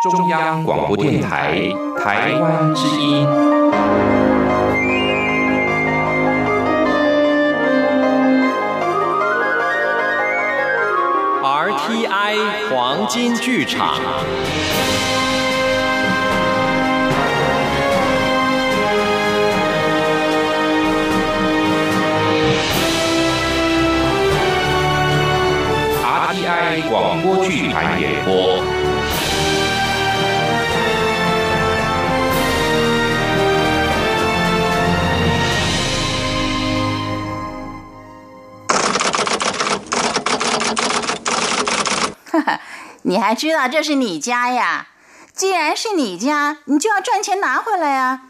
中央广播电台台湾之音。RTI 黄金剧场。RTI 广播剧团演播。你还知道这是你家呀？既然是你家，你就要赚钱拿回来啊！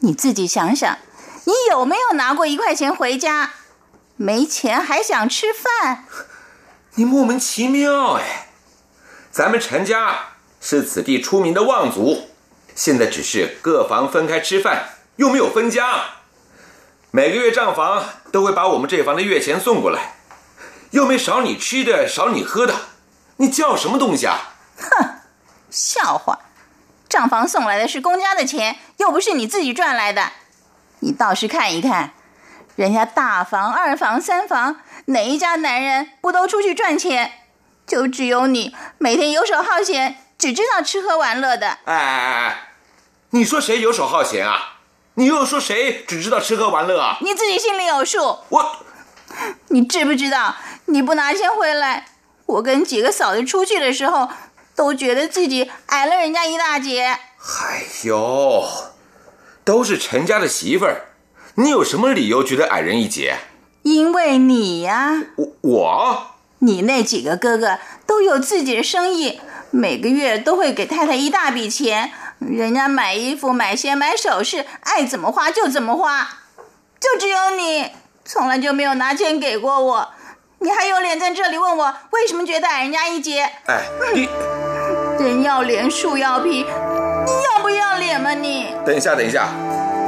你自己想想，你有没有拿过一块钱回家？没钱还想吃饭？你莫名其妙哎！咱们陈家是此地出名的望族，现在只是各房分开吃饭，又没有分家。每个月账房都会把我们这房的月钱送过来，又没少你吃的，少你喝的，你叫什么东西啊？哼，笑话！账房送来的是公家的钱，又不是你自己赚来的。你倒是看一看，人家大房、二房、三房，哪一家男人不都出去赚钱？就只有你每天游手好闲，只知道吃喝玩乐的。哎哎哎，你说谁游手好闲啊？你又说谁只知道吃喝玩乐啊？你自己心里有数。我，你知不知道，你不拿钱回来，我跟几个嫂子出去的时候，都觉得自己矮了人家一大截。哎呦，都是陈家的媳妇儿，你有什么理由觉得矮人一截？因为你呀，我我你那几个哥哥都有自己的生意，每个月都会给太太一大笔钱，人家买衣服、买鞋、买首饰，爱怎么花就怎么花，就只有你从来就没有拿钱给过我，你还有脸在这里问我为什么觉得矮人家一截？哎，你 人要脸，树要皮，你要不要脸吗你？等一下，等一下，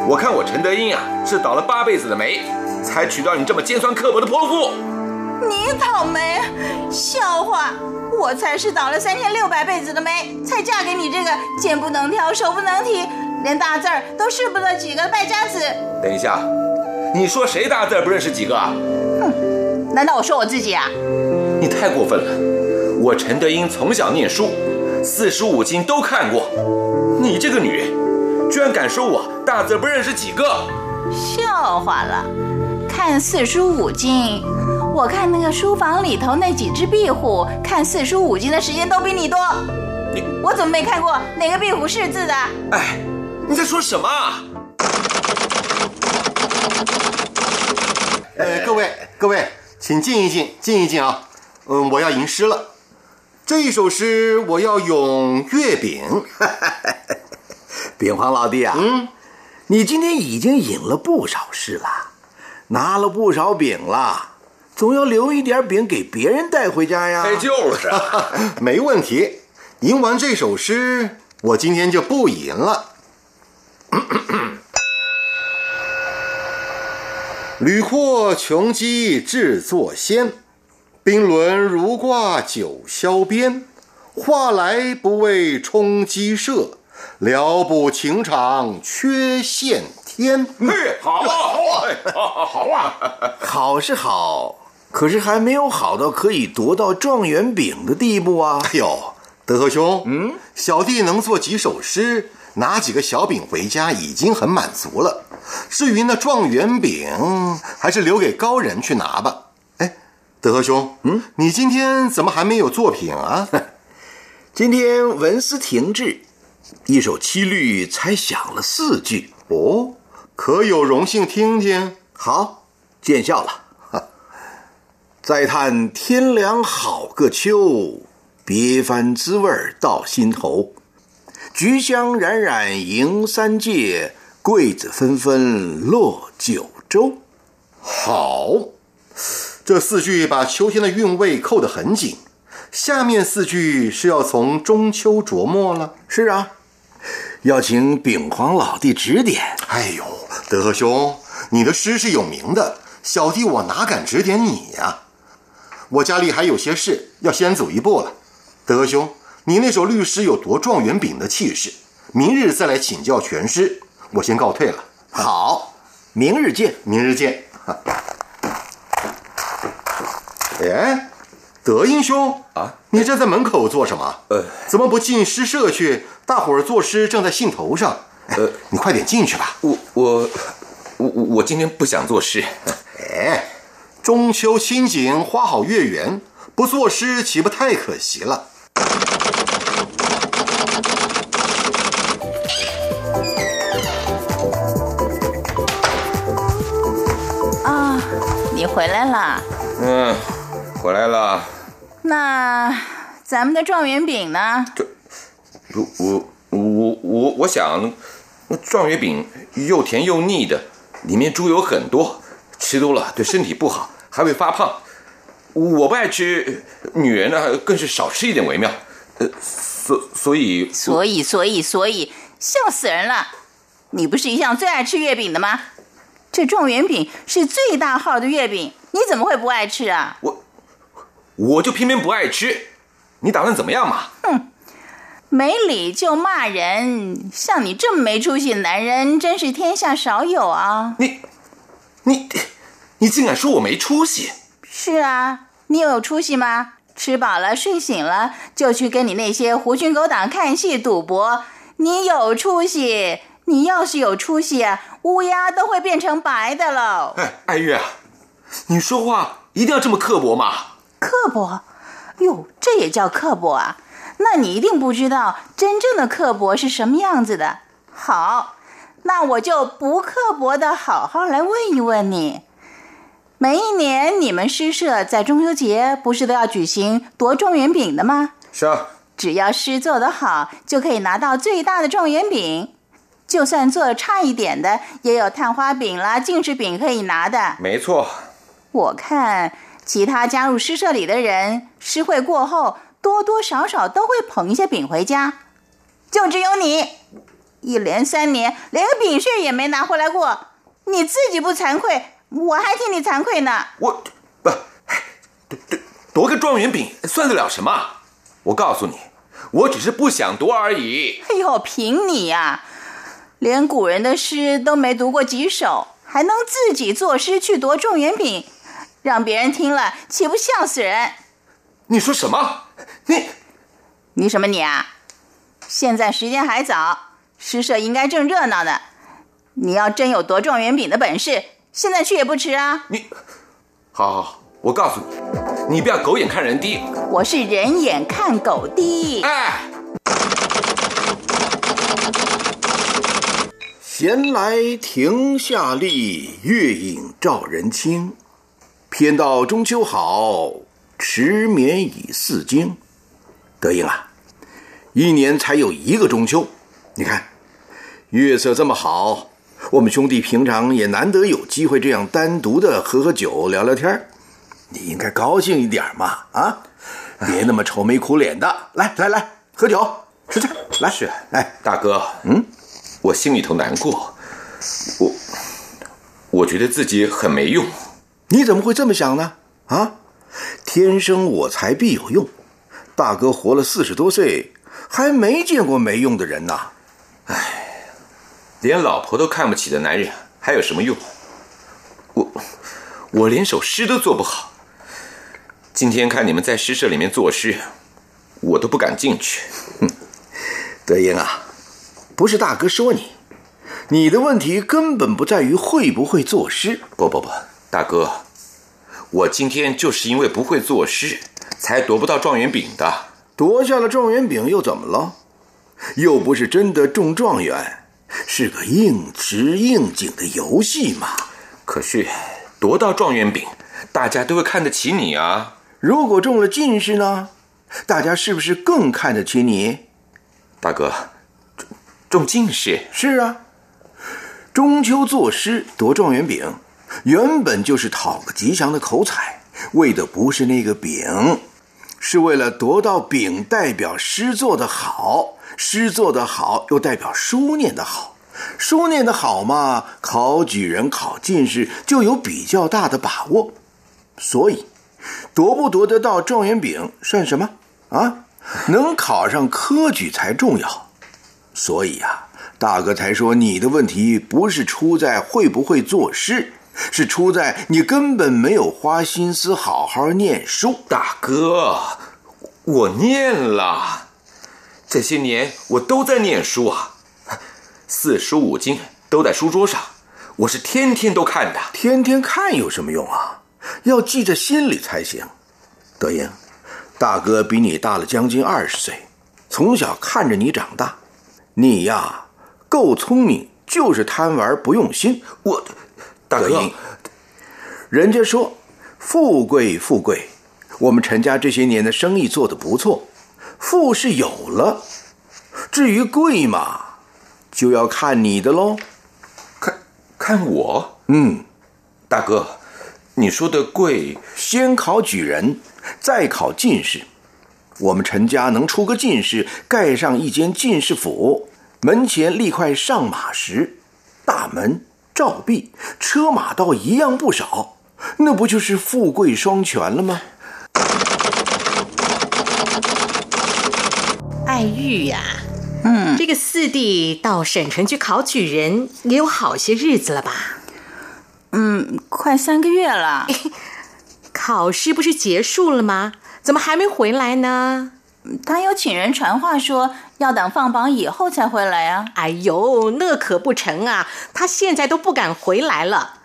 我看我陈德英啊是倒了八辈子的霉，才娶到你这么尖酸刻薄的泼妇。你倒霉，笑话！我才是倒了三千六百辈子的霉，才嫁给你这个肩不能挑、手不能提，连大字儿都识不得几个败家子。等一下，你说谁大字儿不认识几个啊？难道我说我自己啊？你太过分了！我陈德英从小念书，四书五经都看过，你这个女人，居然敢说我大字不认识几个？笑话了，看四书五经，我看那个书房里头那几只壁虎，看四书五经的时间都比你多。你我怎么没看过哪个壁虎识字的？哎，你在说什么啊？呃，各位各位，请静一静，静一静啊。嗯，我要吟诗了。这一首诗我要咏月饼。饼皇老弟啊，嗯，你今天已经引了不少诗了，拿了不少饼了，总要留一点饼给别人带回家呀。哎，就是啊。没问题。吟完这首诗，我今天就不吟了。屡阔穷极制作仙，冰轮如挂九霄边。话来不为冲饥舍，聊不情场缺陷天。嘿，好啊，好啊，好啊！好是好，可是还没有好到可以夺到状元饼的地步啊。哎呦，德和兄，嗯，小弟能做几首诗，拿几个小饼回家已经很满足了。至于那状元饼，还是留给高人去拿吧。哎，德和兄，嗯，你今天怎么还没有作品啊？今天文思停滞，一首七律才想了四句。哦，可有荣幸听听？好，见笑了。哈 再叹天凉好个秋，别番滋味到心头。菊香冉冉迎三界，桂子纷纷落九州。好，这四句把秋天的韵味扣得很紧。下面四句是要从中秋琢磨了。是啊，要请秉皇老弟指点。哎呦，德和兄，你的诗是有名的，小弟我哪敢指点你呀？我家里还有些事，要先走一步了。德和兄，你那首律诗有夺状元饼的气势，明日再来请教全诗。我先告退了。好，明日见。明日见。哎，德英兄啊，你站在门口做什么？呃，怎么不进诗社去？大伙儿作诗正在兴头上。呃，你快点进去吧。我我我我今天不想作诗。哎，中秋清景，花好月圆，不作诗岂不太可惜了？啊，你回来了。嗯，回来了。那咱们的状元饼呢？我我我我我想，状元饼又甜又腻的，里面猪油很多，吃多了对身体不好，还会发胖。我不爱吃，女人呢更是少吃一点为妙。呃，所所以所以所以所以，笑死人了！你不是一向最爱吃月饼的吗？这状元饼是最大号的月饼，你怎么会不爱吃啊？我我就偏偏不爱吃，你打算怎么样嘛？哼，没理就骂人，像你这么没出息的男人，真是天下少有啊！你你你竟敢说我没出息？是啊，你有出息吗？吃饱了睡醒了就去跟你那些狐群狗党看戏赌博，你有出息？你要是有出息，乌鸦都会变成白的喽。哎，爱月啊，你说话一定要这么刻薄吗？刻薄？哟，这也叫刻薄啊？那你一定不知道真正的刻薄是什么样子的。好，那我就不刻薄的好好来问一问你。每一年你们诗社在中秋节不是都要举行夺状元饼的吗？是啊。只要诗做得好，就可以拿到最大的状元饼。就算做的差一点的，也有探花饼啦、进士饼可以拿的。没错。我看其他加入诗社里的人，诗会过后多多少少都会捧一些饼回家，就只有你，一连三年连个饼屑也没拿回来过。你自己不惭愧，我还替你惭愧呢。我不夺夺夺个状元饼算得了什么？我告诉你，我只是不想夺而已。哎呦，凭你呀！连古人的诗都没读过几首，还能自己作诗去夺状元饼，让别人听了岂不笑死人？你说什么？你你什么你啊？现在时间还早，诗社应该正热闹呢。你要真有夺状元饼的本事，现在去也不迟啊！你，好好好，我告诉你，你不要狗眼看人低。我是人眼看狗低。哎。闲来亭下立，月影照人清。偏道中秋好，迟眠已似惊。德英啊，一年才有一个中秋，你看月色这么好，我们兄弟平常也难得有机会这样单独的喝喝酒、聊聊天你应该高兴一点嘛，啊，别那么愁眉苦脸的。来来来，喝酒吃菜，来是，哎，大哥，嗯。我心里头难过，我我觉得自己很没用。你怎么会这么想呢？啊，天生我材必有用。大哥活了四十多岁，还没见过没用的人呐。唉，连老婆都看不起的男人还有什么用？我我连首诗都做不好。今天看你们在诗社里面作诗，我都不敢进去。哼，德英啊。不是大哥说你，你的问题根本不在于会不会作诗。不不不，大哥，我今天就是因为不会作诗，才夺不到状元饼的。夺下了状元饼又怎么了？又不是真的中状元，是个应时应景的游戏嘛。可是夺到状元饼，大家都会看得起你啊。如果中了进士呢？大家是不是更看得起你？大哥。中进士。是啊，中秋作诗夺状元饼，原本就是讨个吉祥的口彩，为的不是那个饼，是为了夺到饼，代表诗做得好，诗做得好又代表书念得好，书念得好嘛，考举人、考进士就有比较大的把握，所以夺不夺得到状元饼算什么？啊？能考上科举才重要。所以啊、大哥才说你的问题不是出在会不会做事，是出在你根本没有花心思好好念书。大哥，我念了，这些年我都在念书啊，四书五经都在书桌上，我是天天都看的。天天看有什么用啊？要记在心里才行。德英，大哥比你大了将近二十岁，从小看着你长大，你呀够聪明，就是贪玩不用心。我，大哥人家说富贵富贵，我们陈家这些年的生意做得不错，富是有了，至于贵嘛，就要看你的喽。看看我，嗯，大哥，你说的贵，先考举人，再考进士。我们陈家能出个进士，盖上一间进士府，门前立块上马石，大门、照壁、车马倒一样不少，那不就是富贵双全了吗？爱玉呀、嗯，这个四弟到省城去考举人，也有好些日子了吧？嗯，快三个月了。考试不是结束了吗？怎么还没回来呢？他有请人传话说，要等放榜以后才回来啊。哎呦，那可不成啊！他现在都不敢回来了。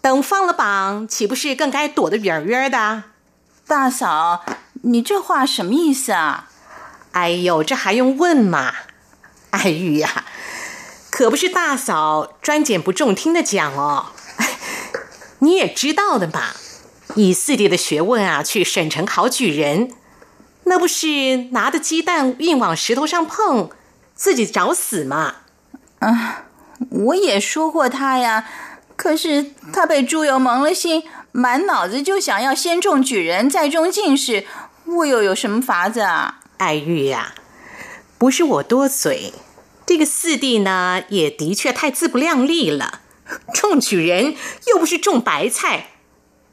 等放了榜，岂不是更该躲得远远的？大嫂，你这话什么意思啊？哎呦，这还用问吗？爱玉呀、可不是大嫂专拣不中听的讲哦。你也知道的嘛，以四弟的学问啊，去省城考举人，那不是拿着鸡蛋硬往石头上碰，自己找死吗？啊？我也说过他呀，可是他被猪油蒙了心，满脑子就想要先中举人，再中进士，我又有什么法子啊？爱玉呀、不是我多嘴，这个四弟呢，也的确太自不量力了。中举人又不是种白菜，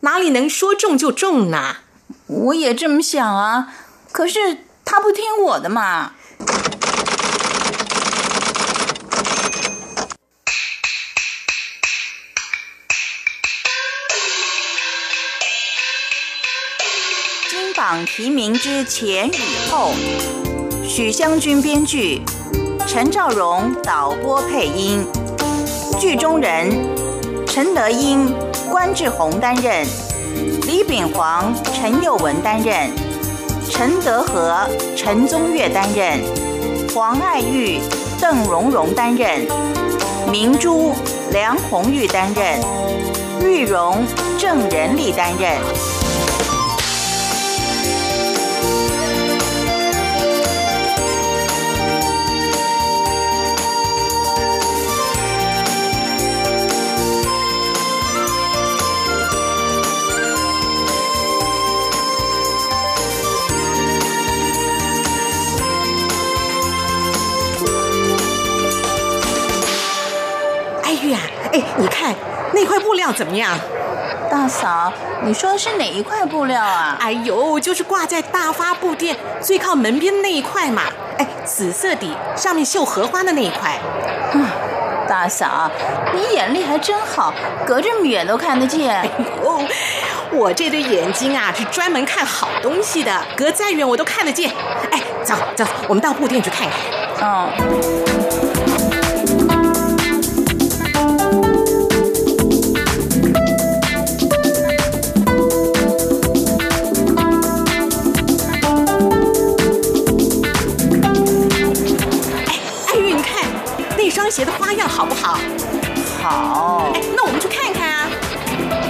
哪里能说中就中呢？我也这么想啊，可是他不听我的嘛。金榜题名之前与后，许湘君编剧，陈兆荣导播配音，剧中人陈德英、关志宏担任。李炳煌、陈佑文担任，陈德和、陈宗岳担任，黄爱玉、邓荣荣担任，明珠、梁红玉担任，玉荣、郑仁丽担任。哎，你看那块布料怎么样？大嫂，你说的是哪一块布料啊？哎呦，就是挂在大发布店最靠门边的那一块嘛。哎，紫色底，上面绣荷花的那一块。大嫂，你眼力还真好，隔这么远都看得见。哦，我这对眼睛啊是专门看好东西的，隔再远我都看得见。哎，走走，我们到布店去看看。嗯。好不好？好，哎，那我们去看看啊。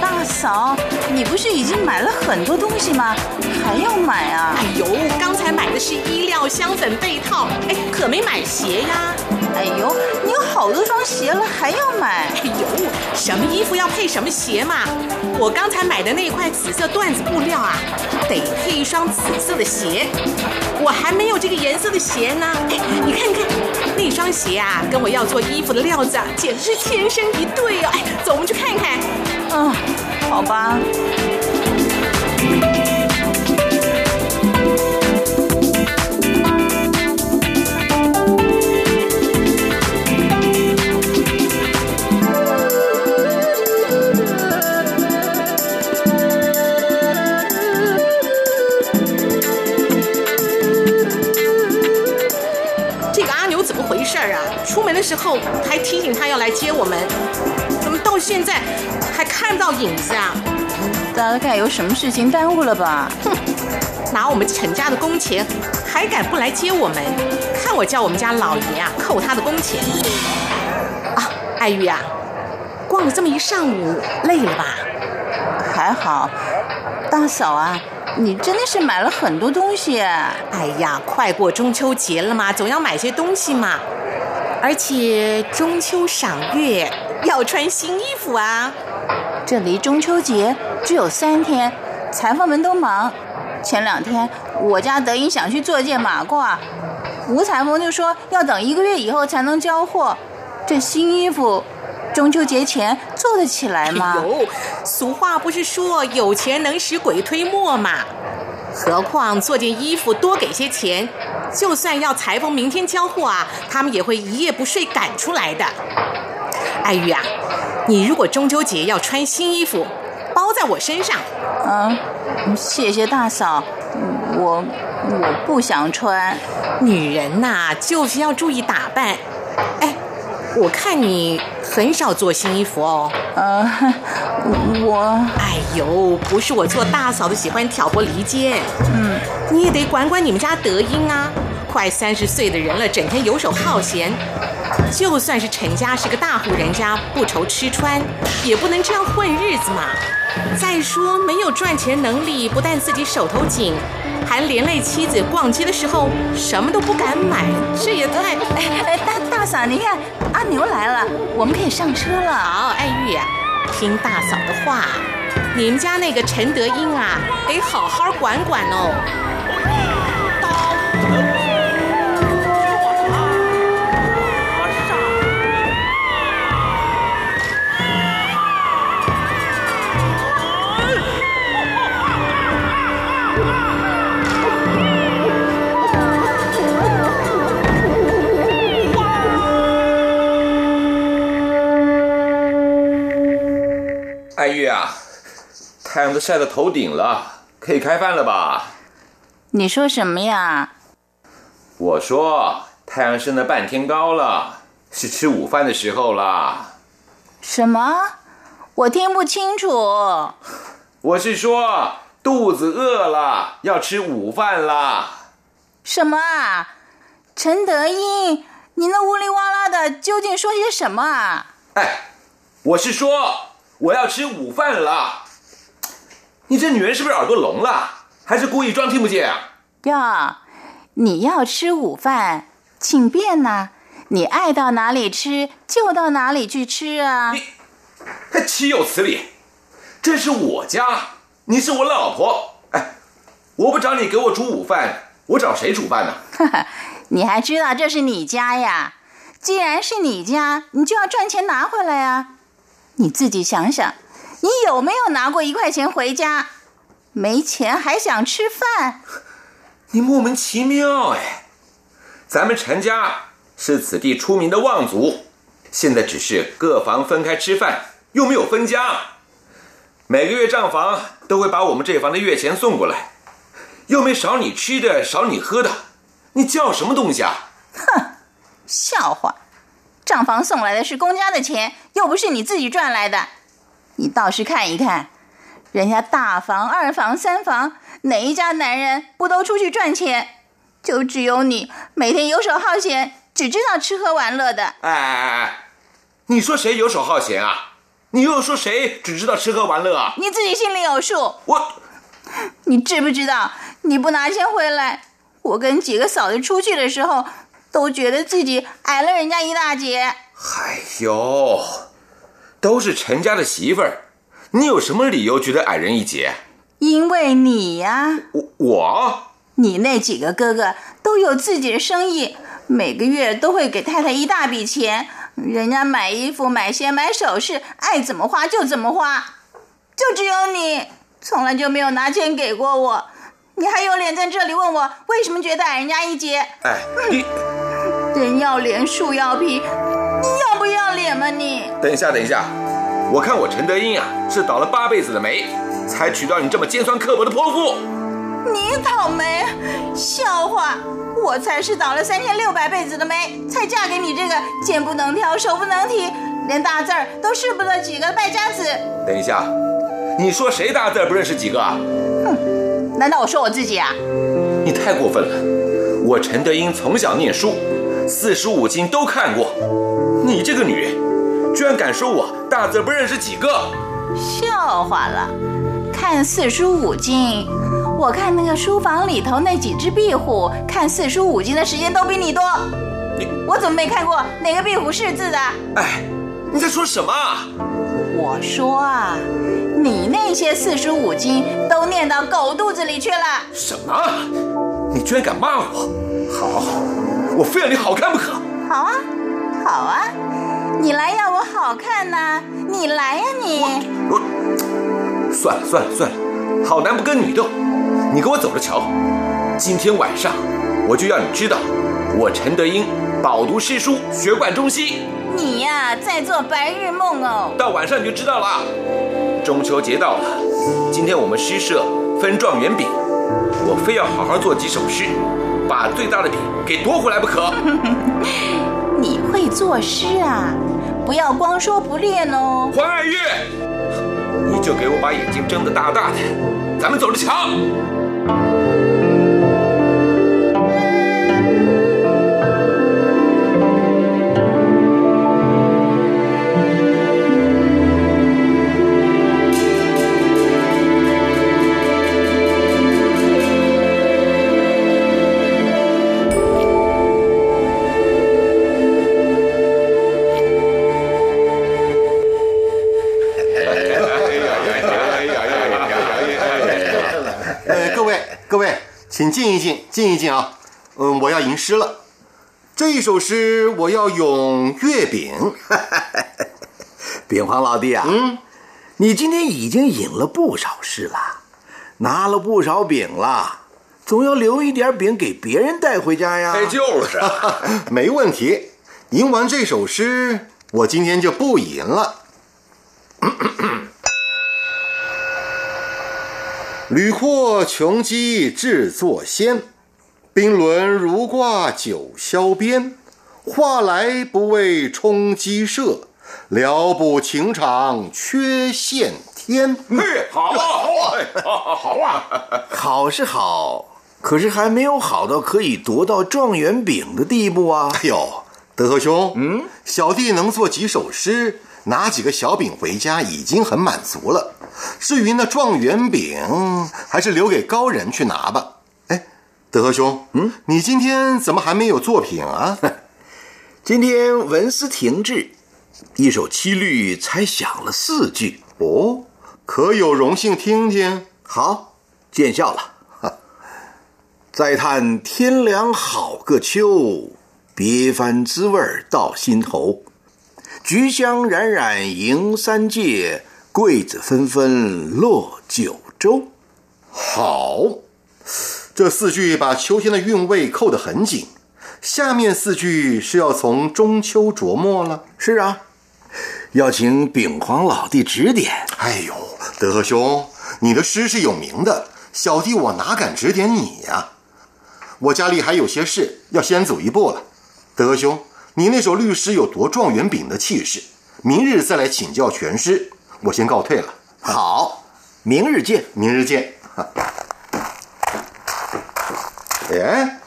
大嫂，你不是已经买了很多东西吗？还要买啊？哎呦，刚才买的是衣料、香粉、被套，哎，可没买鞋呀。哎呦，你有好多双鞋了，还要买？哎呦，什么衣服要配什么鞋嘛？我刚才买的那块紫色缎子布料啊，得配一双紫色的鞋。我还没有这个颜色的鞋呢。哎，你看，你看，那双鞋啊，跟我要做衣服的料子啊，简直是天生一对哦。哎，走，我们去看看。嗯，好吧。影子啊？大概有什么事情耽误了吧？哼，拿我们陈家的工钱，还敢不来接我们？看我叫我们家老爷啊，扣他的工钱。啊，爱玉啊，逛了这么一上午，累了吧？还好，大嫂啊。你真的是买了很多东西，哎呀，快过中秋节了嘛，总要买些东西嘛。而且中秋赏月要穿新衣服啊。这离中秋节只有三天，裁缝们都忙。前两天我家德英想去做件马褂，吴裁缝就说要等一个月以后才能交货。这新衣服。中秋节前做得起来吗？俗话不是说有钱能使鬼推磨吗？何况做件衣服多给些钱，就算要裁缝明天交货啊，他们也会一夜不睡赶出来的。爱玉啊，你如果中秋节要穿新衣服，包在我身上。嗯，谢谢大嫂，我我不想穿。女人呐，就是要注意打扮。哎。我看你很少做新衣服哦。呃，我……哎呦，不是我做大嫂的喜欢挑拨离间。嗯，你也得管管你们家德英啊！快三十岁的人了，整天游手好闲。就算是陈家是个大户人家，不愁吃穿，也不能这样混日子嘛。再说，没有赚钱能力，不但自己手头紧。还连累妻子逛街的时候什么都不敢买，这也太……哎，大大嫂，你看阿牛来了，我们可以上车了。好，爱玉啊，听大嫂的话，你们家那个陈德英啊，得好好管管哦。太阳都晒到头顶了，可以开饭了吧？你说什么呀？我说太阳升了半天高了，是吃午饭的时候了。什么？我听不清楚。我是说肚子饿了，要吃午饭了。什么啊？陈德英，你那呜哩哇啦的，究竟说些什么啊？哎，我是说我要吃午饭了。你这女人是不是耳朵聋了，还是故意装听不见啊？哟，你要吃午饭，请便呐！你爱到哪里吃就到哪里去吃啊！你，还岂有此理！这是我家，你是我老婆。哎，我不找你给我煮午饭，我找谁煮饭呢？哈哈，你还知道这是你家呀？既然是你家，你就要赚钱拿回来啊！你自己想想。你有没有拿过一块钱回家？没钱还想吃饭？你莫名其妙哎！咱们陈家是此地出名的望族，现在只是各房分开吃饭，又没有分家。每个月账房都会把我们这房的月钱送过来，又没少你吃的，少你喝的，你叫什么东西啊？哼，笑话！账房送来的是公家的钱，又不是你自己赚来的。你倒是看一看，人家大房、二房、三房，哪一家男人不都出去赚钱？就只有你每天游手好闲，只知道吃喝玩乐的。哎哎哎，你说谁游手好闲啊？你又说谁只知道吃喝玩乐啊？你自己心里有数。我，你知不知道？你不拿钱回来，我跟几个嫂子出去的时候，都觉得自己矮了人家一大截。哎呦！都是陈家的媳妇儿，你有什么理由觉得矮人一截？因为你呀，我我，你那几个哥哥都有自己的生意，每个月都会给太太一大笔钱，人家买衣服、买鞋、买首饰，爱怎么花就怎么花，就只有你从来就没有拿钱给过我，你还有脸在这里问我为什么觉得矮人家一截？哎，你 人要脸，树要皮。你要不要脸吗？你等一下，等一下，我看我陈德英啊，是倒了八辈子的霉，才娶到你这么尖酸刻薄的泼妇。你倒霉，笑话！我才是倒了三千六百辈子的霉，才嫁给你这个肩不能挑、手不能提，连大字儿都识不得几个败家子。等一下，你说谁大字儿不认识几个啊？难道我说我自己啊？你太过分了！我陈德英从小念书，四书五经都看过，你这个女人，居然敢说我大字不认识几个？笑话了，看四书五经，我看那个书房里头那几只壁虎，看四书五经的时间都比你多。你我怎么没看过哪个壁虎是字的？哎，你在说什么啊？我说啊，你那些四书五经都念到狗肚子里去了。什么？你居然敢骂我？好，我非要你好看不可！好啊，好啊，你来要我好看呐、你来呀、你！我算了算了算了，好男不跟女斗，你给我走着瞧。今天晚上我就要你知道，我陈德英饱读诗书，学贯中西。你呀、在做白日梦哦。到晚上你就知道了。中秋节到了，今天我们诗社分状元饼，我非要好好做几首诗，把最大的饼给夺回来不可。你会作诗啊？不要光说不练哦。黄爱玉，你就给我把眼睛睁得大大的，咱们走着瞧。静一静，啊。嗯，我要吟诗了。这一首诗我要咏月饼。饼皇老弟啊，嗯，你今天已经引了不少诗了，拿了不少饼了，总要留一点饼给别人带回家呀。哎，就是啊。没问题。吟完这首诗，我今天就不吟了。屡阔穷鸡制作鲜，冰轮如挂九霄边。话来不为冲鸡舍，聊补情长缺陷天。嘿，好啊，好啊，好好啊。好是好，可是还没有好到可以夺到状元饼的地步啊。哎呦，德和兄，嗯，小弟能做几首诗，拿几个小饼回家已经很满足了。至于那状元饼，还是留给高人去拿吧。哎，德和兄，嗯，你今天怎么还没有作品啊？今天文思停滞，一首七律才想了四句。哦，可有荣幸听听？好，见笑了。哈 再叹天凉好个秋，别番滋味到心头。菊香冉冉迎三界，桂子纷纷落九州。好，这四句把秋天的韵味扣得很紧。下面四句是要从中秋琢磨了。是啊，要请秉皇老弟指点。哎呦，德和兄，你的诗是有名的，小弟我哪敢指点你呀？我家里还有些事，要先走一步了。德和兄，你那首律诗有夺状元饼的气势，明日再来请教全诗。我先告退了。好，明日见。明日见。哎，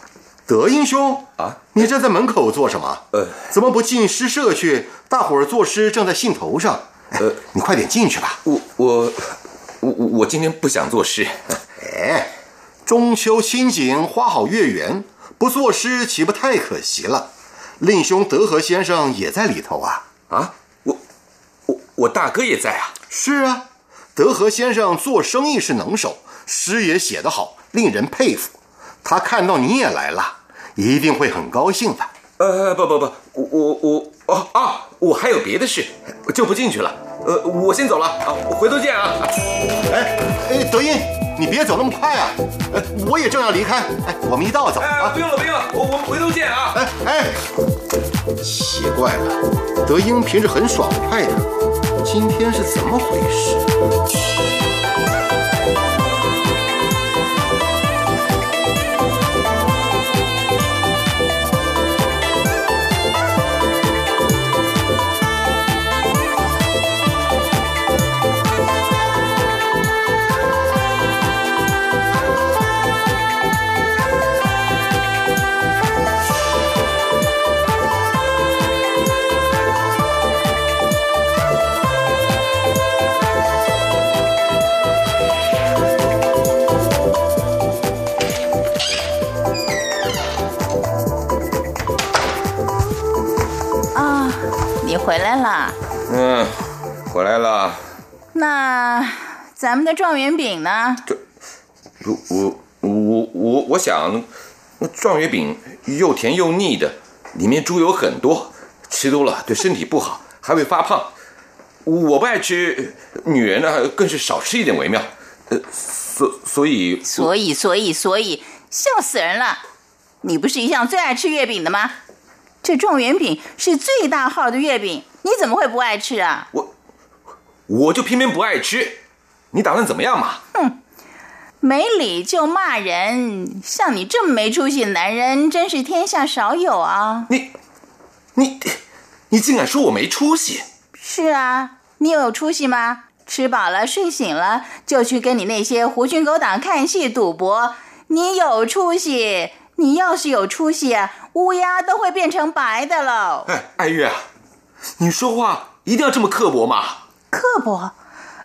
德英兄啊，你这在门口做什么？呃，怎么不进诗社去？大伙儿作诗正在兴头上。呃，你快点进去吧。我我我我今天不想作诗。哎，中秋清景，花好月圆，不作诗岂不太可惜了？令兄德和先生也在里头啊。啊，我我我大哥也在啊。是啊，德和先生做生意是能手，诗也写得好，令人佩服。他看到你也来了，一定会很高兴的。呃，不不不，我我我哦啊，我还有别的事，就不进去了。呃，我先走了啊，我回头见啊。哎哎，德英，你别走那么快啊！呃，我也正要离开。哎，我们一道走哎，啊不。用了不用了，我我们回头见啊。哎哎，奇怪了，德英平时很爽快的，今天是怎么回事？回来了。嗯，回来了。那咱们的状元饼呢？我我我我我想，那状元饼又甜又腻的，里面猪油很多，吃多了对身体不好，还会发胖。我不爱吃，女人呢更是少吃一点为妙。呃，所所以所以所以所以，笑死人了！你不是一向最爱吃月饼的吗？这状元饼是最大号的月饼，你怎么会不爱吃啊？我我就偏偏不爱吃，你打算怎么样嘛？哼，没理就骂人，像你这么没出息的男人，真是天下少有啊！你你你竟敢说我没出息？是啊，你有出息吗？吃饱了睡醒了就去跟你那些狐群狗党看戏赌博，你有出息？你要是有出息，乌鸦都会变成白的喽！哎，爱玉啊，你说话一定要这么刻薄吗？刻薄？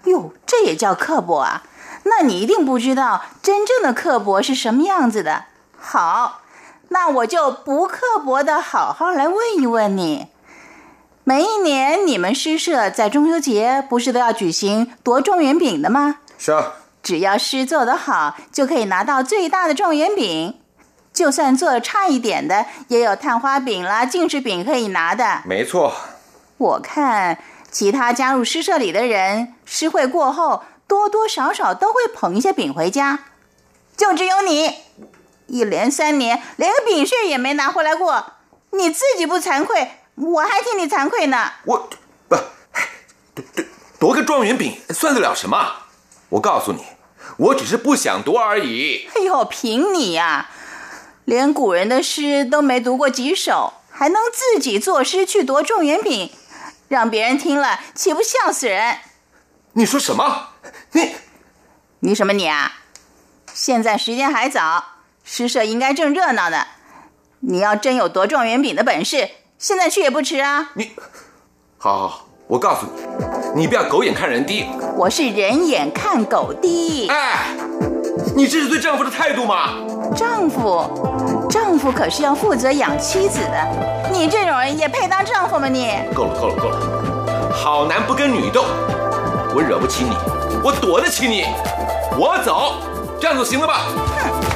哟，这也叫刻薄啊？那你一定不知道真正的刻薄是什么样子的。好，那我就不刻薄的好好来问一问你。每一年你们诗社在中秋节不是都要举行夺状元饼的吗？是啊。只要诗做得好，就可以拿到最大的状元饼。就算做的差一点的，也有探花饼啦、进士饼可以拿的。没错。我看其他加入诗社里的人，诗会过后多多少少都会捧一些饼回家。就只有你，一连三年连个饼屑也没拿回来过，你自己不惭愧？我还替你惭愧呢。我不夺夺个状元饼算得了什么？我告诉你，我只是不想夺而已。哎呦，凭你呀，连古人的诗都没读过几首，还能自己作诗去夺状元饼，让别人听了岂不笑死人？你说什么？你你什么你啊？现在时间还早，诗社应该正热闹呢。你要真有夺状元饼的本事。现在去也不迟啊！你，好好好，我告诉你，你不要狗眼看人低。我是人眼看狗低。哎，你这是对丈夫的态度吗？丈夫，丈夫可是要负责养妻子的。你这种人也配当丈夫吗？你够了，够了，够了！好男不跟女斗，我惹不起你，我躲得起你。我走，这样就行了吧？哼。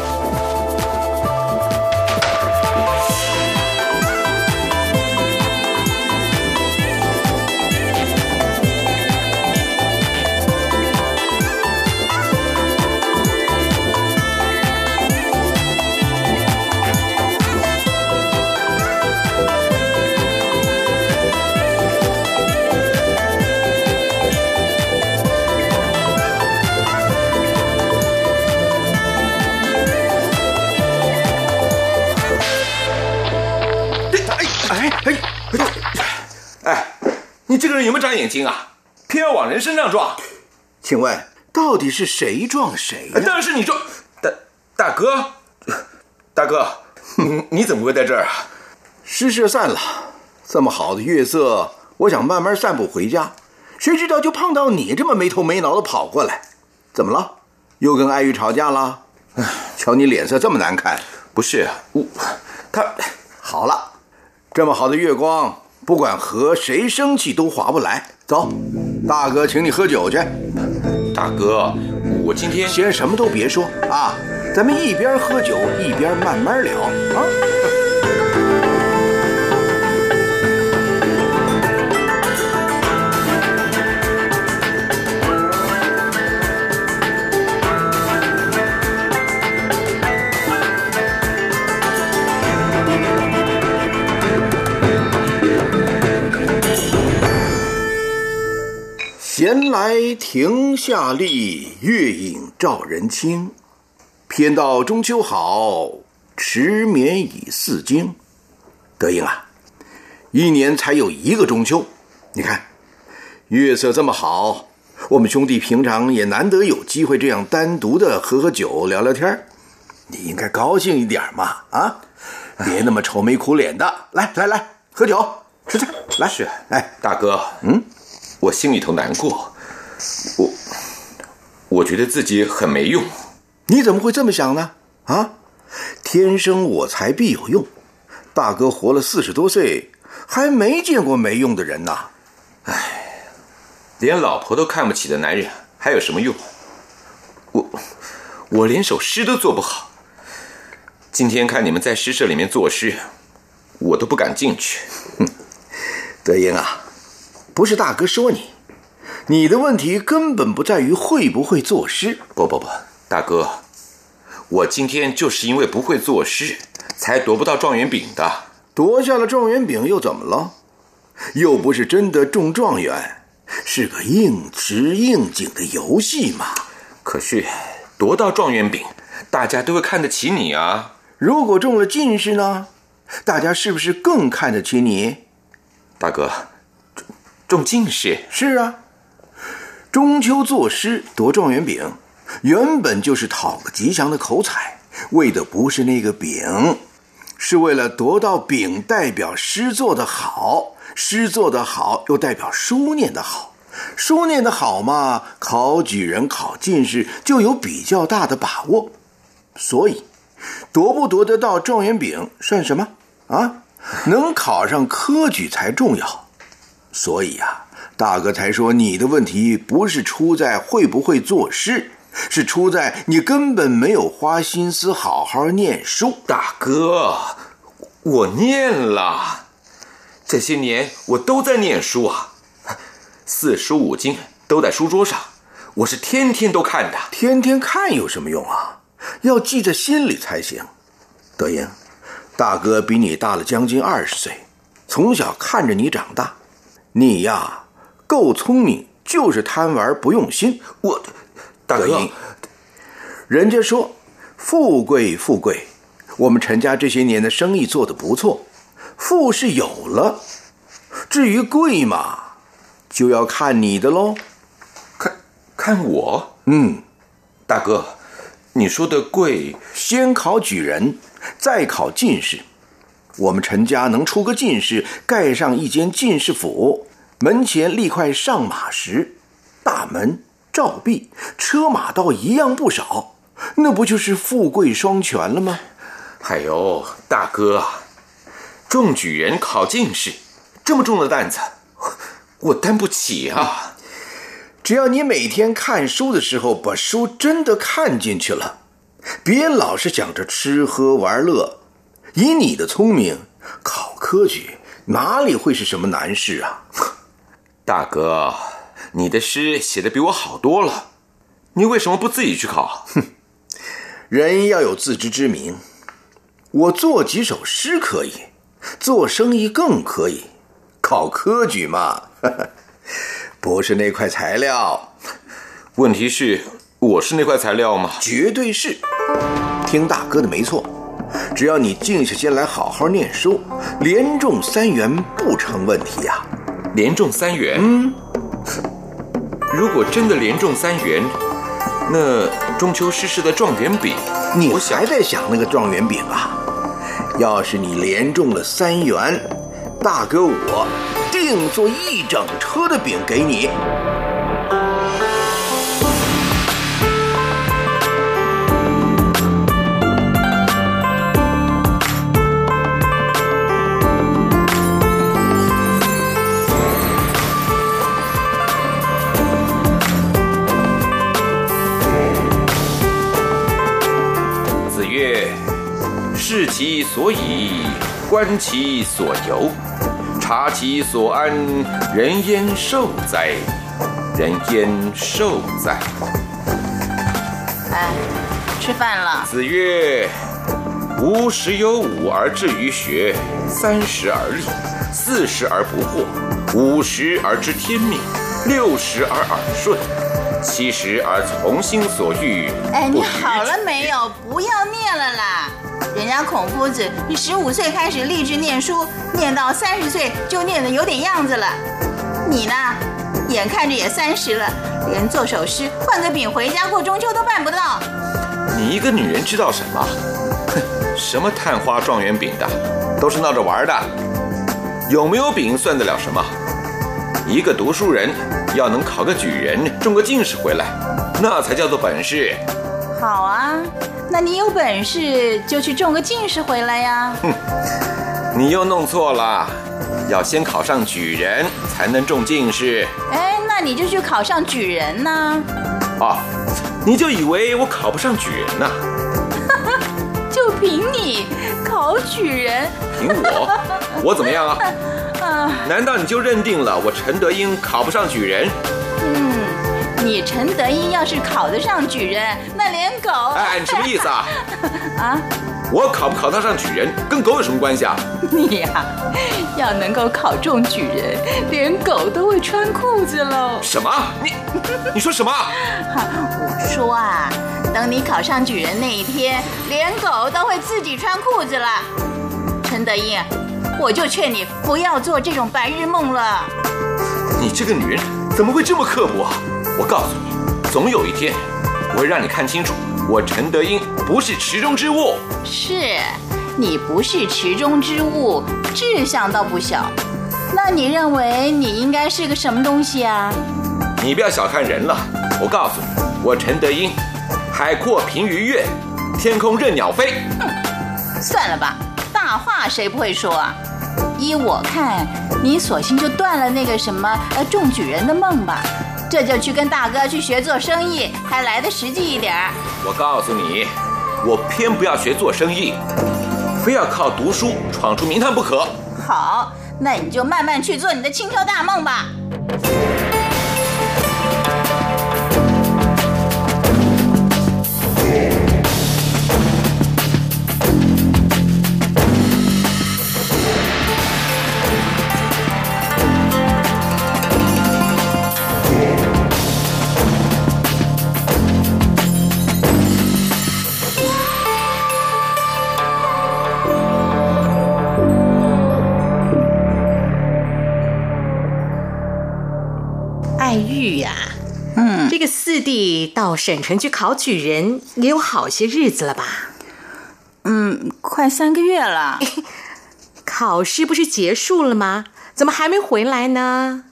你这个人有没有长眼睛啊？偏要往人身上撞。请问到底是谁撞谁？当然是你撞。大大哥，大哥，你怎么会在这儿啊？诗社散了，这么好的月色，我想慢慢散步回家，谁知道就碰到你这么没头没脑的跑过来。怎么了？又跟爱玉吵架了？瞧你脸色这么难看。不是我，他好了，这么好的月光。不管和谁生气都划不来。走，大哥，请你喝酒去。大哥，我今天先什么都别说啊，咱们一边喝酒一边慢慢聊啊。闲来亭下立，月影照人清。偏道中秋好，迟眠已似惊。德英啊，一年才有一个中秋，你看月色这么好，我们兄弟平常也难得有机会这样单独的喝喝酒、聊聊天你应该高兴一点嘛，啊，别那么愁眉苦脸的。来来来，喝酒吃菜，来是，哎，大哥，嗯。我心里头难过，我我觉得自己很没用。你怎么会这么想呢？啊，天生我材必有用。大哥活了四十多岁，还没见过没用的人呢。连老婆都看不起的男人还有什么用？我我连首诗都做不好。今天看你们在诗社里面作诗，我都不敢进去。德英啊，不是大哥说你，你的问题根本不在于会不会作诗。不不不，大哥，我今天就是因为不会作诗，才夺不到状元饼的。夺下了状元饼又怎么了？又不是真的中状元，是个应时应景的游戏嘛。可是夺到状元饼，大家都会看得起你啊。如果中了进士呢？大家是不是更看得起你？大哥，中进士。是啊，中秋作诗夺状元饼，原本就是讨个吉祥的口彩，为的不是那个饼，是为了夺到饼，代表诗做得好，诗做得好又代表书念得好，书念得好嘛，考举人、考进士就有比较大的把握，所以夺不夺得到状元饼算什么？啊？能考上科举才重要。所以啊、大哥才说你的问题不是出在会不会做事，是出在你根本没有花心思好好念书。大哥，我念了，这些年我都在念书啊，四书五经都在书桌上，我是天天都看的。天天看有什么用啊？要记在心里才行。德英，大哥比你大了将近二十岁，从小看着你长大，你呀够聪明，就是贪玩不用心。我，大哥，人家说富贵富贵，我们陈家这些年的生意做得不错，富是有了，至于贵嘛，就要看你的喽。看看我，嗯，大哥，你说的贵，先考举人，再考进士。我们陈家能出个进士，盖上一间进士府，门前立块上马石，大门、照壁、车马倒一样不少，那不就是富贵双全了吗？哎呦，大哥啊，中举人考进士，这么重的担子，我担不起啊。只要你每天看书的时候把书真的看进去了，别老是想着吃喝玩乐。以你的聪明，考科举哪里会是什么难事啊？大哥，你的诗写的比我好多了，你为什么不自己去考？哼人要有自知之明。我做几首诗可以，做生意更可以，考科举嘛，不是那块材料，问题是，我是那块材料吗？绝对是。听大哥的没错，只要你静下心来好好念书，连中三元不成问题呀、连中三元。嗯，如果真的连中三元，那中秋诗诗的状元饼，你还在想那个状元饼啊？要是你连中了三元，大哥我定做一整车的饼给你。其所以，观其所由，察其所安，人焉受哉？人焉受哉哎，吃饭了？”。子曰：“吾十有五而志于学，三十而立，四十而不惑，五十而知天命，六十而耳顺，七十而从心所欲。”哎，你好了没有？不要念了啦！人家孔夫子是十五岁开始立志念书，念到三十岁就念得有点样子了。你呢？眼看着也三十了，连做首诗、换个饼回家过中秋都办不到。你一个女人知道什么？哼，什么探花状元饼的，都是闹着玩的。有没有饼算得了什么？一个读书人要能考个举人，中个进士回来，那才叫做本事。好啊，那你有本事就去中个进士回来呀！哼你又弄错了，要先考上举人，才能中进士。哎，那你就去考上举人呐、啊，你就以为我考不上举人呐、就凭你考举人凭我，我怎么样啊？啊，难道你就认定了我陈德英考不上举人？嗯，你陈德英要是考得上举人，那连狗哎，你什么意思啊？啊？我考不考得上举人，跟狗有什么关系啊？你呀、要能够考中举人，连狗都会穿裤子喽。什么？你 你说什么？我说啊，等你考上举人那一天，连狗都会自己穿裤子了。陈德英，我就劝你不要做这种白日梦了。你这个女人怎么会这么刻薄啊？我告诉你，总有一天，我会让你看清楚，我陈德英不是池中之物。是，你不是池中之物，志向倒不小。那你认为你应该是个什么东西啊？你不要小看人了，我告诉你，我陈德英，海阔凭鱼跃，天空任鸟飞。哼算了吧，大话谁不会说啊？依我看，你索性就断了那个什么呃中举人的梦吧。这就去跟大哥去学做生意，还来得实际一点儿。我告诉你，我偏不要学做生意，非要靠读书闯出名堂不可。好，那你就慢慢去做你的轻佻大梦吧。到省城去考举人，也有好些日子了吧？嗯，快三个月了。考试不是结束了吗？怎么还没回来呢？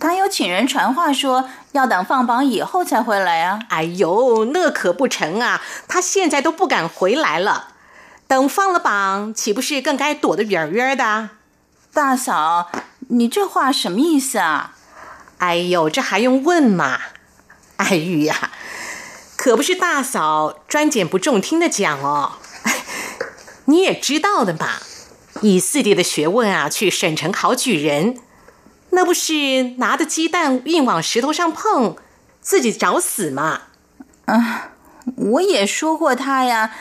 他有请人传话说，要等放榜以后才回来啊。哎呦，那可不成啊！他现在都不敢回来了。等放了榜，岂不是更该躲得远远的？大嫂，你这话什么意思啊？哎呦，这还用问吗？爱玉呀、可不是大嫂专拣不中听的讲哦。你也知道的嘛，以四弟的学问啊，去省城考举人，那不是拿着鸡蛋硬往石头上碰，自己找死吗？我也说过他呀，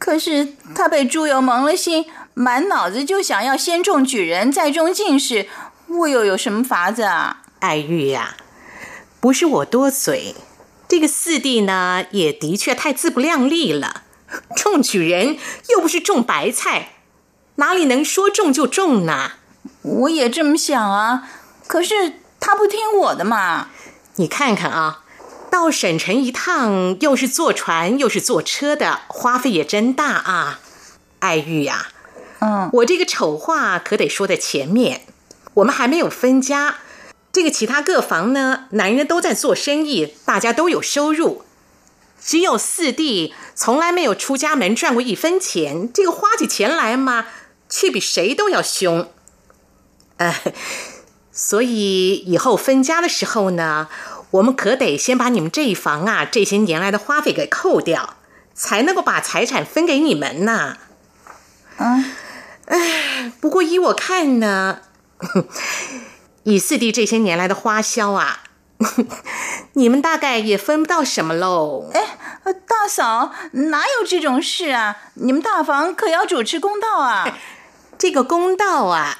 可是他被猪油蒙了心，满脑子就想要先中举人，再中进士，我又有什么法子啊？爱玉呀、不是我多嘴，这个四弟呢，也的确太自不量力了。中举人又不是种白菜，哪里能说种就种呢？我也这么想啊，可是他不听我的嘛。你看看啊，到省城一趟，又是坐船又是坐车的，花费也真大啊。爱玉呀、嗯，我这个丑话可得说在前面，我们还没有分家。这个其他各房呢，男人都在做生意，大家都有收入，只有四弟从来没有出家门赚过一分钱。这个花起钱来嘛，却比谁都要凶。呃，所以以后分家的时候呢，我们可得先把你们这一房啊这些年来的花费给扣掉，才能够把财产分给你们呐。嗯，哎不过依我看呢，以四弟这些年来的花销啊，你们大概也分不到什么喽。哎，呃大嫂哪有这种事啊？你们大房可要主持公道啊！这个公道啊，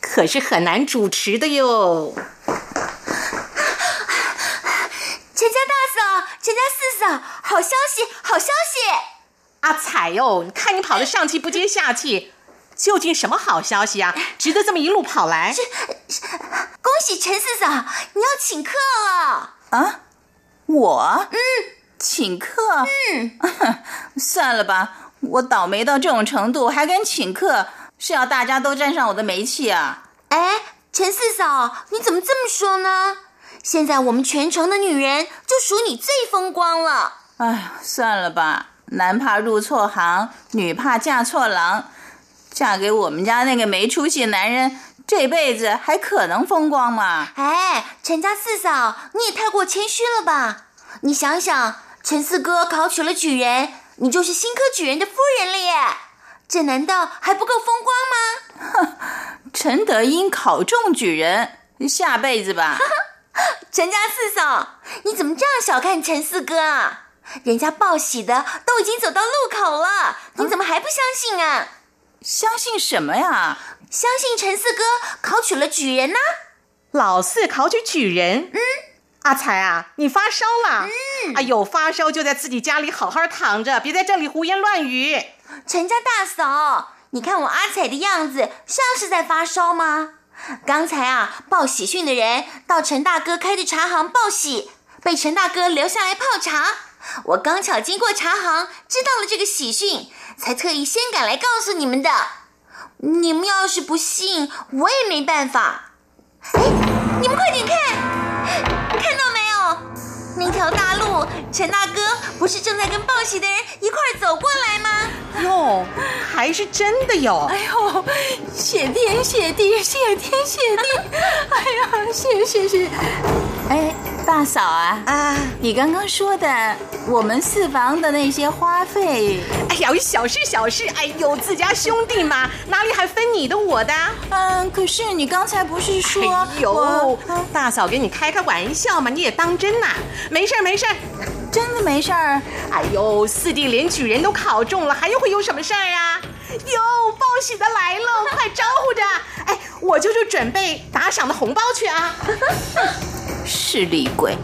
可是很难主持的哟。陈家大嫂，陈家四嫂，好消息，好消息！阿彩哟，你看你跑得上气不接下气，究竟什么好消息啊？值得这么一路跑来？恭喜陈四嫂，你要请客了。啊，我嗯，请客嗯，算了吧，我倒霉到这种程度还敢请客，是要大家都沾上我的霉气啊！哎，陈四嫂，你怎么这么说呢？现在我们全城的女人就数你最风光了。哎，算了吧，男怕入错行，女怕嫁错郎。嫁给我们家那个没出息的男人，这辈子还可能风光吗？哎，陈家四嫂，你也太过谦虚了吧？你想想，陈四哥考取了举人，你就是新科举人的夫人了耶，这难道还不够风光吗？陈德英考中举人，下辈子吧。陈家四嫂，你怎么这样小看陈四哥啊？人家报喜的都已经走到路口了，你怎么还不相信啊？相信什么呀？相信陈四哥考取了举人呢？老四考取举人。嗯，阿才啊，你发烧了？嗯，哎呦发烧就在自己家里好好躺着，别在这里胡言乱语。陈家大嫂，你看我阿彩的样子，像是在发烧吗？刚才啊，报喜讯的人到陈大哥开的茶行报喜，被陈大哥留下来泡茶。我刚巧经过茶行，知道了这个喜讯，才特意先赶来告诉你们的。你们要是不信，我也没办法。哎，你们快点看，看到没？那条大路，陈大哥不是正在跟报喜的人一块走过来吗？哟，还是真的有！哎呦，谢天谢地，谢天谢地！哎呀，谢谢谢。哎。大嫂啊啊！你刚刚说的我们四房的那些花费，哎呀，小事小事，哎有，自家兄弟嘛，哪里还分你的我的？嗯，可是你刚才不是说，哎呦，大嫂给你开开玩笑嘛，你也当真呐？没事儿没事儿真的没事儿。哎呦，四弟连举人都考中了，还会有什么事儿啊？哟，报喜的来了，快招呼着！哎，我就去准备打赏的红包去啊。势利鬼，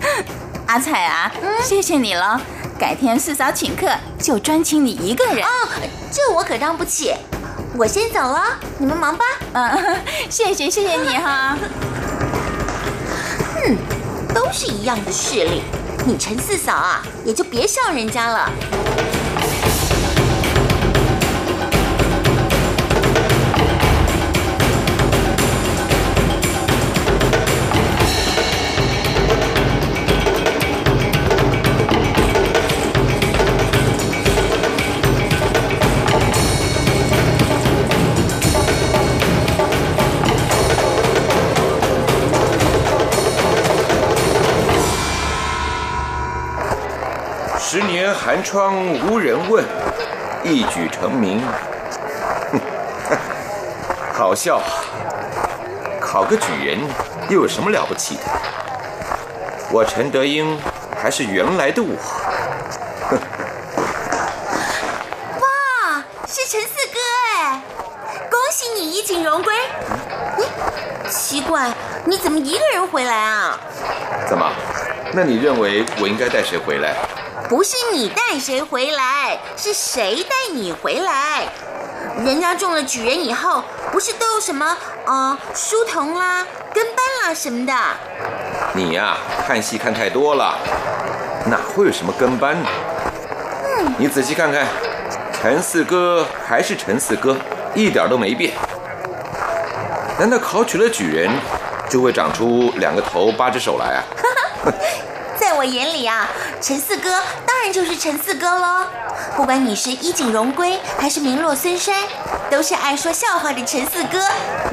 阿彩啊，谢谢你了。改天四嫂请客，就专请你一个人。哦，这我可当不起。我先走了，你们忙吧。嗯，谢谢谢谢你哈。嗯，都是一样的势力。你陈四嫂啊，也就别笑人家了。寒窗无人问，一举成名。好笑，考个举人又有什么了不起的？我陈德英还是原来的我。哇，是陈四哥哎！恭喜你衣锦荣归。奇怪，你怎么一个人回来啊？怎么？那你认为我应该带谁回来？不是你带谁回来，是谁带你回来？人家中了举人以后，不是都有什么呃书童啦、跟班啦什么的？你呀，看戏看太多了，哪会有什么跟班呢？嗯，你仔细看看，陈四哥还是陈四哥，一点都没变。难道考取了举人，就会长出两个头八只手来啊？在我眼里啊，陈四哥当然就是陈四哥喽。不管你是衣锦荣归还是名落孙山，都是爱说笑话的陈四哥。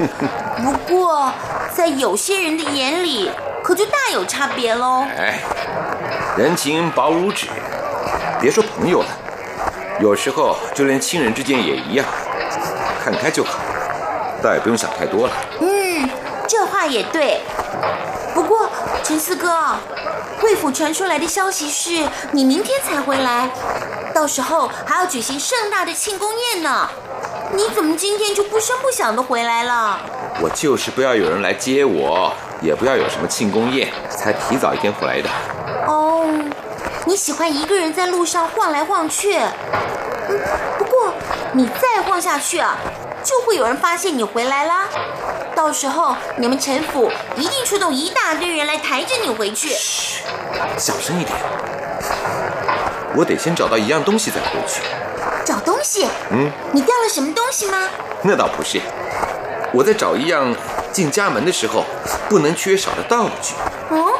不过，在有些人的眼里，可就大有差别喽。哎，人情薄如纸，别说朋友了，有时候就连亲人之间也一样，看开就好，倒也不用想太多了。嗯，这话也对。不过，陈四哥。贵府传出来的消息是你明天才回来，到时候还要举行盛大的庆功宴呢。你怎么今天就不声不响的回来了？我就是不要有人来接我，也不要有什么庆功宴，才提早一天回来的。哦，你喜欢一个人在路上晃来晃去。嗯，不过你再晃下去啊，就会有人发现你回来啦。到时候你们陈府一定出动一大堆人来抬着你回去。嘘，小声一点。我得先找到一样东西再回去。找东西？嗯，你掉了什么东西吗？那倒不是，我在找一样进家门的时候不能缺少的道具。哦。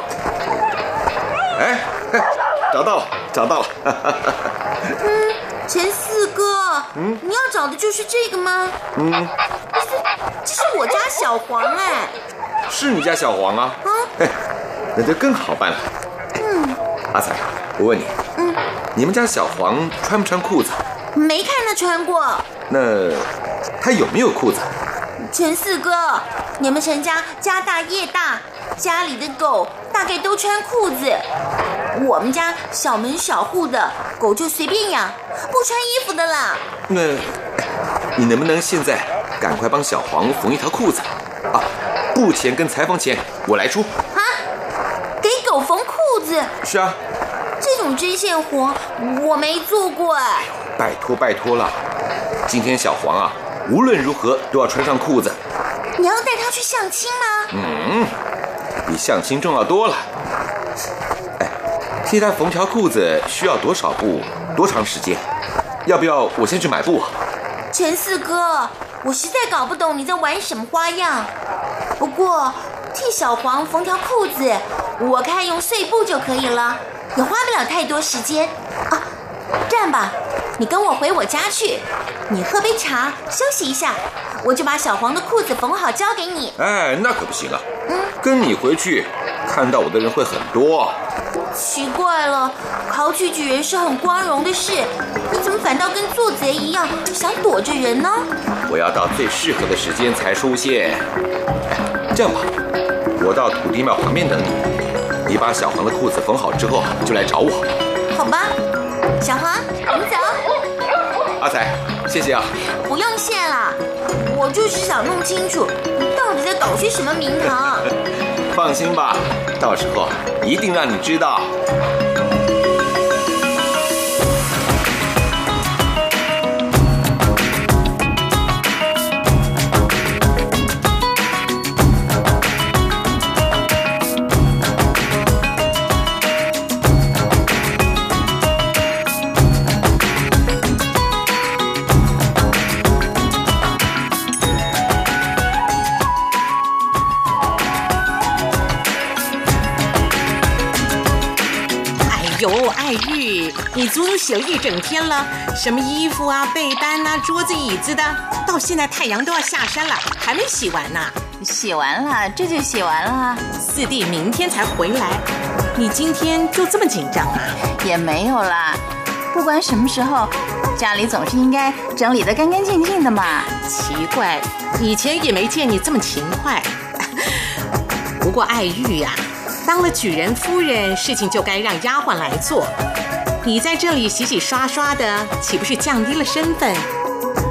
哎，找到了，找到了。嗯，陈四哥，嗯，你要找的就是这个吗？嗯，这是这是我家小黄哎。是你家小黄啊？啊，哎，那就更好办了。嗯，阿彩，我问你，嗯，你们家小黄穿不穿裤子？没看他穿过。那他有没有裤子？陈四哥，你们陈家家大业大，家里的狗大概都穿裤子。我们家小门小户的狗就随便养，不穿衣服的啦。那，你能不能现在赶快帮小黄缝一条裤子？啊，布钱跟裁缝钱我来出。啊，给狗缝裤子？是啊，这种针线活我没做过哎。拜托拜托了，今天小黄啊，无论如何都要穿上裤子。你要带他去相亲吗？嗯，比相亲重要多了。哎，替他缝条裤子需要多少布？多长时间？要不要我先去买布？陈四哥，我实在搞不懂你在玩什么花样。不过替小黄缝条裤子，我看用碎布就可以了，也花不了太多时间啊。这样吧，你跟我回我家去，你喝杯茶休息一下，我就把小黄的裤子缝好交给你。哎，那可不行啊！嗯，跟你回去，看到我的人会很多。奇怪了，考取举人是很光荣的事，你怎么反倒跟做贼一样，想躲着人呢？我要到最适合的时间才出现。哎这样吧，我到土地庙旁边等你，你把小黄的裤子缝好之后就来找我。好吧，小黄，我们走。阿才，谢谢啊。不用谢了，我就是想弄清楚你到底在搞些什么名堂。放心吧，到时候一定让你知道。足足洗了一整天了，什么衣服啊、被单啊、桌子椅子的，到现在太阳都要下山了，还没洗完呢。洗完了，这就洗完了，四弟明天才回来，你今天就这么紧张啊？也没有啦。不管什么时候，家里总是应该整理得干干净净的嘛。奇怪，以前也没见你这么勤快。不过爱玉呀、当了举人夫人，事情就该让丫鬟来做。你在这里洗洗刷刷的，岂不是降低了身份？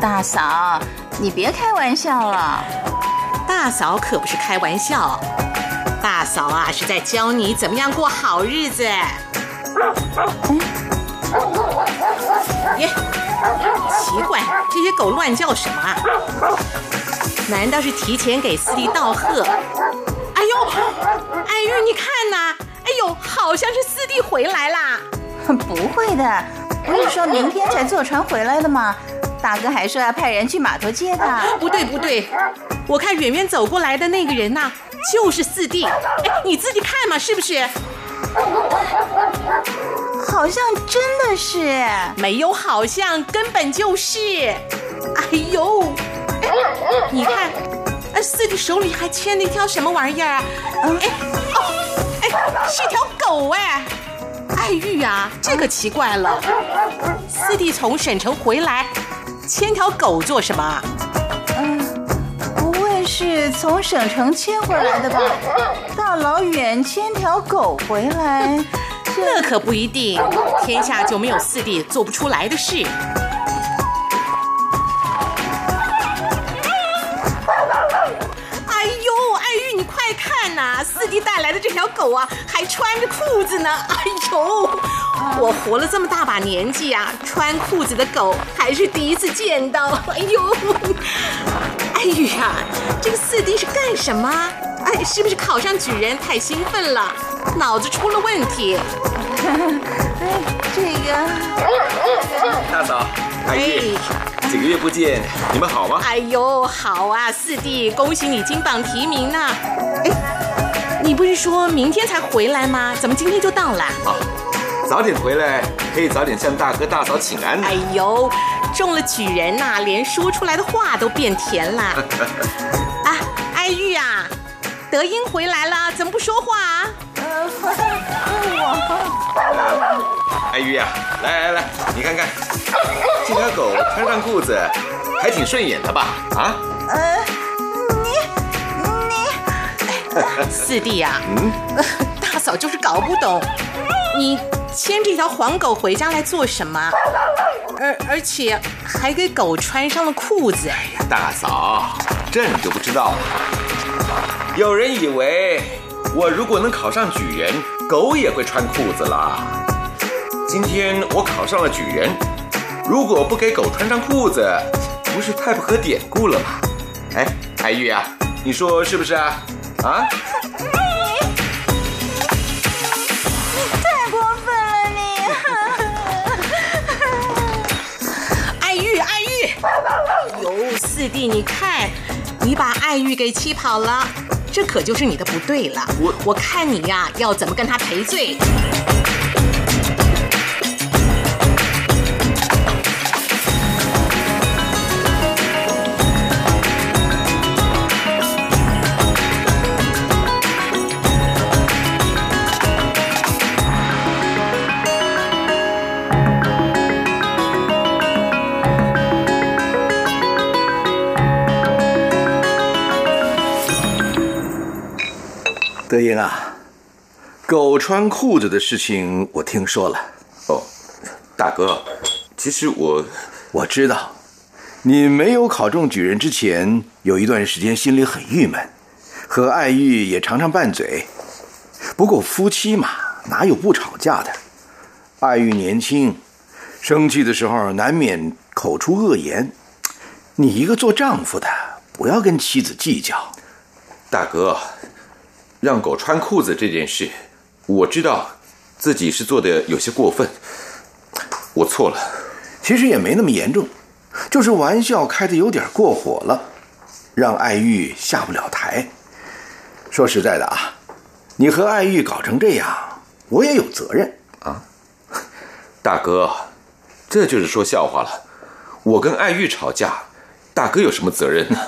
大嫂，你别开玩笑了。大嫂可不是开玩笑，大嫂啊是在教你怎么样过好日子。耶，奇怪，这些狗乱叫什么啊？难道是提前给四弟道贺？哎呦，爱玉，你看呐，哎呦，好像是四弟回来啦。不会的，不是说明天才坐船回来的吗？大哥还说要派人去码头接他。不对不对，我看远远走过来的那个人呐、就是四弟。哎，你自己看嘛，是不是？好像真的是。没有，好像根本就是。哎呦，哎你看，哎，四弟手里还牵了一条什么玩意儿啊？嗯，哎，哦，哎，是条狗哎。爱玉啊，这个奇怪了。四弟从省城回来，牵条狗做什么啊？嗯，不会是从省城牵回来的吧？大老远牵条狗回来，那可不一定，天下就没有四弟做不出来的事。四弟带来的这条狗啊，还穿着裤子呢！哎呦，我活了这么大把年纪啊，穿裤子的狗还是第一次见到。哎呦，爱玉啊，这个四弟是干什么？哎，是不是考上举人太兴奋了，脑子出了问题？哎，这个大嫂，阿玉，几个月不见，你们好吗？哎呦，好啊，四弟，恭喜你金榜题名呢！哎，你不是说明天才回来吗？怎么今天就到了？啊，早点回来，可以早点向大哥大嫂请安。哎呦，中了举人呐、连说出来的话都变甜了。啊，爱玉啊德英回来了，怎么不说话啊？爱玉啊，来来来，你看看，这条狗穿上裤子还挺顺眼的吧？啊？四弟呀、大嫂就是搞不懂，你牵这条黄狗回家来做什么？而而且还给狗穿上了裤子。哎呀大嫂，这你就不知道了。有人以为我如果能考上举人，狗也会穿裤子了。今天我考上了举人，如果不给狗穿上裤子，不是太不合典故了吗？哎，爱玉啊，你说是不是啊？啊？你太过分了你！爱玉，爱玉！哟，四弟，你看，你把爱玉给气跑了，这可就是你的不对了。我我看你呀，要怎么跟他赔罪？德英啊，狗穿裤子的事情我听说了。哦，大哥，其实我我知道，你没有考中举人之前，有一段时间心里很郁闷，和爱玉也常常拌嘴。不过夫妻嘛，哪有不吵架的？爱玉年轻，生气的时候难免口出恶言。你一个做丈夫的，不要跟妻子计较。大哥，让狗穿裤子这件事，我知道自己是做的有些过分，我错了。其实也没那么严重，就是玩笑开的有点过火了，让爱玉下不了台。说实在的啊，你和爱玉搞成这样，我也有责任啊。大哥，这就是说笑话了。我跟爱玉吵架，大哥有什么责任呢？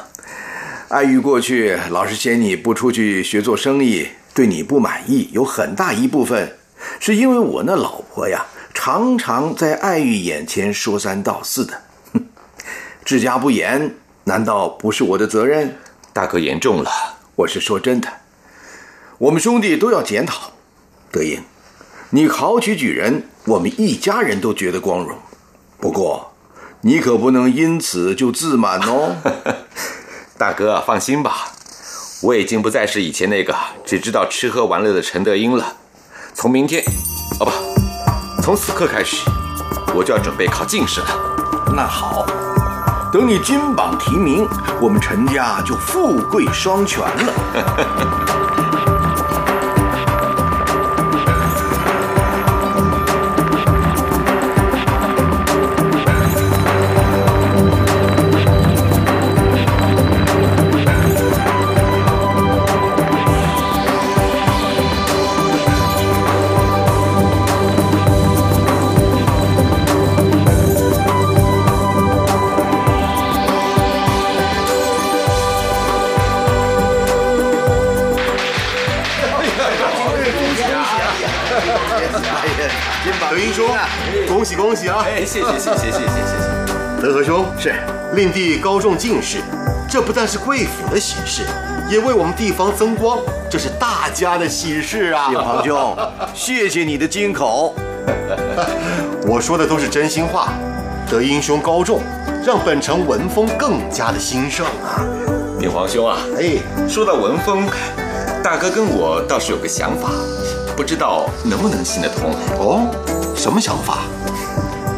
爱玉过去老是嫌你不出去学做生意，对你不满意，有很大一部分是因为我那老婆呀，常常在爱玉眼前说三道四的。哼，治家不严，难道不是我的责任？大哥言重了。我是说真的，我们兄弟都要检讨。德英，你考取举人，我们一家人都觉得光荣。不过，你可不能因此就自满哦。大哥放心吧，我已经不再是以前那个只知道吃喝玩乐的陈德英了。从明天，哦不，从此刻开始，我就要准备考进士了。那好，等你金榜题名，我们陈家就富贵双全了。恭喜恭喜啊！哎，谢谢谢谢谢谢谢谢。德和兄是，令弟高中进士，这不但是贵府的喜事，也为我们地方增光，这是大家的喜事啊！叶皇兄，谢谢你的金口。我说的都是真心话。德英兄高中，让本城文风更加的兴盛啊！明皇兄啊，哎，说到文风，大哥跟我倒是有个想法，不知道能不能行得通。哦，什么想法？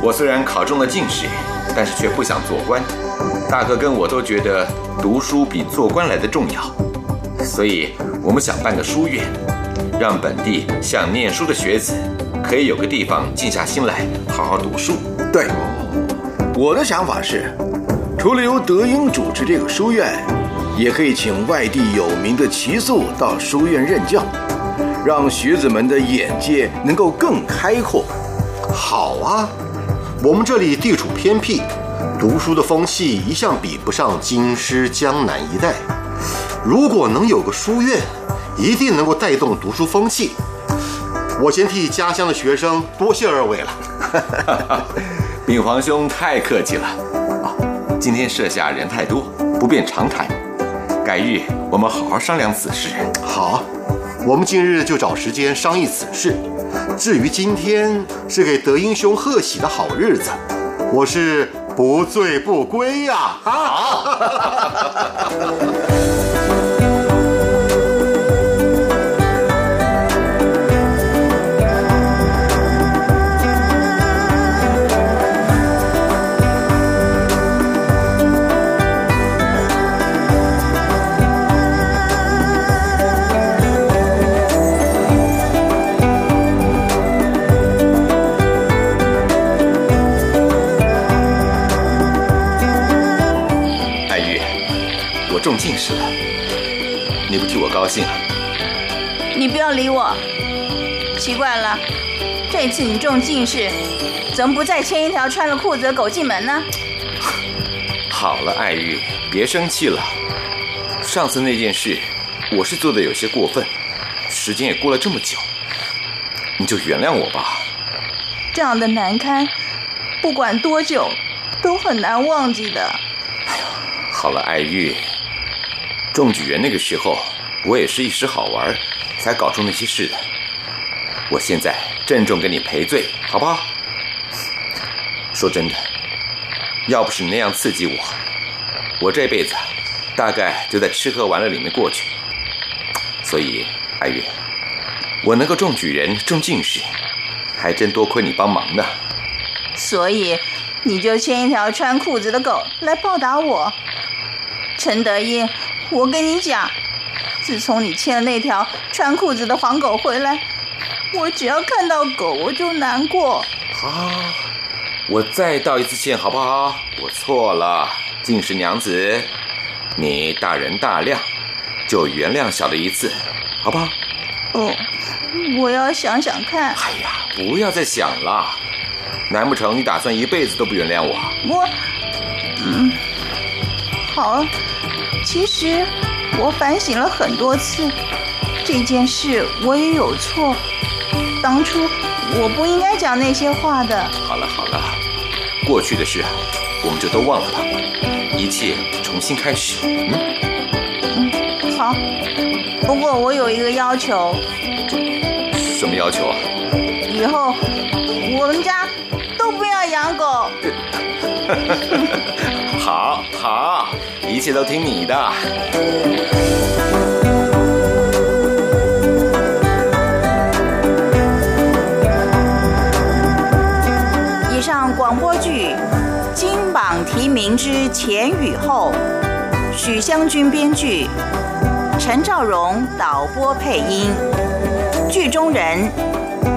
我虽然考中了进士，但是却不想做官。大哥跟我都觉得读书比做官来的重要，所以我们想办个书院，让本地想念书的学子可以有个地方静下心来好好读书。对，我的想法是，除了由德英主持这个书院，也可以请外地有名的奇宿到书院任教，让学子们的眼界能够更开阔。好啊，我们这里地处偏僻，读书的风气一向比不上京师江南一带。如果能有个书院，一定能够带动读书风气。我先替家乡的学生多谢二位了。禀皇兄太客气了。啊，今天设下人太多，不便长谈，改日我们好好商量此事。好，我们今日就找时间商议此事。至于今天是给德英雄贺喜的好日子，我是不醉不归呀！啊！爱 我中进士了，你不替我高兴啊？你不要理我。奇怪了，这次你中进士，怎么不再牵一条穿了裤子的狗进门呢？好了，爱玉，别生气了。上次那件事，我是做的有些过分，时间也过了这么久，你就原谅我吧。这样的难堪，不管多久，都很难忘记的。哎呦好了，爱玉，中举人那个时候，我也是一时好玩，才搞出那些事的。我现在郑重给你赔罪，好不好？说真的，要不是你那样刺激我，我这辈子大概就在吃喝玩乐里面过去。所以，爱玉，我能够中举人、中进士，还真多亏你帮忙呢。所以，你就牵一条穿裤子的狗来报答我。陈德英，我跟你讲，自从你牵了那条穿裤子的黄狗回来，我只要看到狗我就难过。好，我再道一次歉，好不好？我错了，进士娘子，你大人大量，就原谅小的一次，好不好？哦，我要想想看。哎呀，不要再想了，难不成你打算一辈子都不原谅我？我，嗯，好。其实我反省了很多次，这件事我也有错。当初我不应该讲那些话的。好了好了，过去的事我们就都忘了吧，一切重新开始。嗯嗯，好。不过我有一个要求。什么要求啊？以后我们家都不要养狗。好 好，一一切都听你的。以上广播剧金榜题名之前与后，许湘君编剧，陈兆荣导播配音，剧中人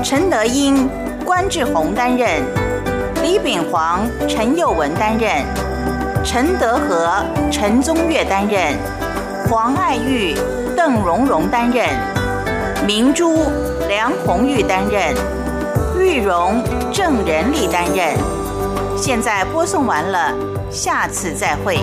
陈德英、关志宏担任，李秉煌、陈佑文担任，陈德和、陈宗岳担任，黄爱玉、邓蓉蓉担任，明珠、梁红玉担任，玉荣、郑仁丽担任。现在播送完了，下次再会。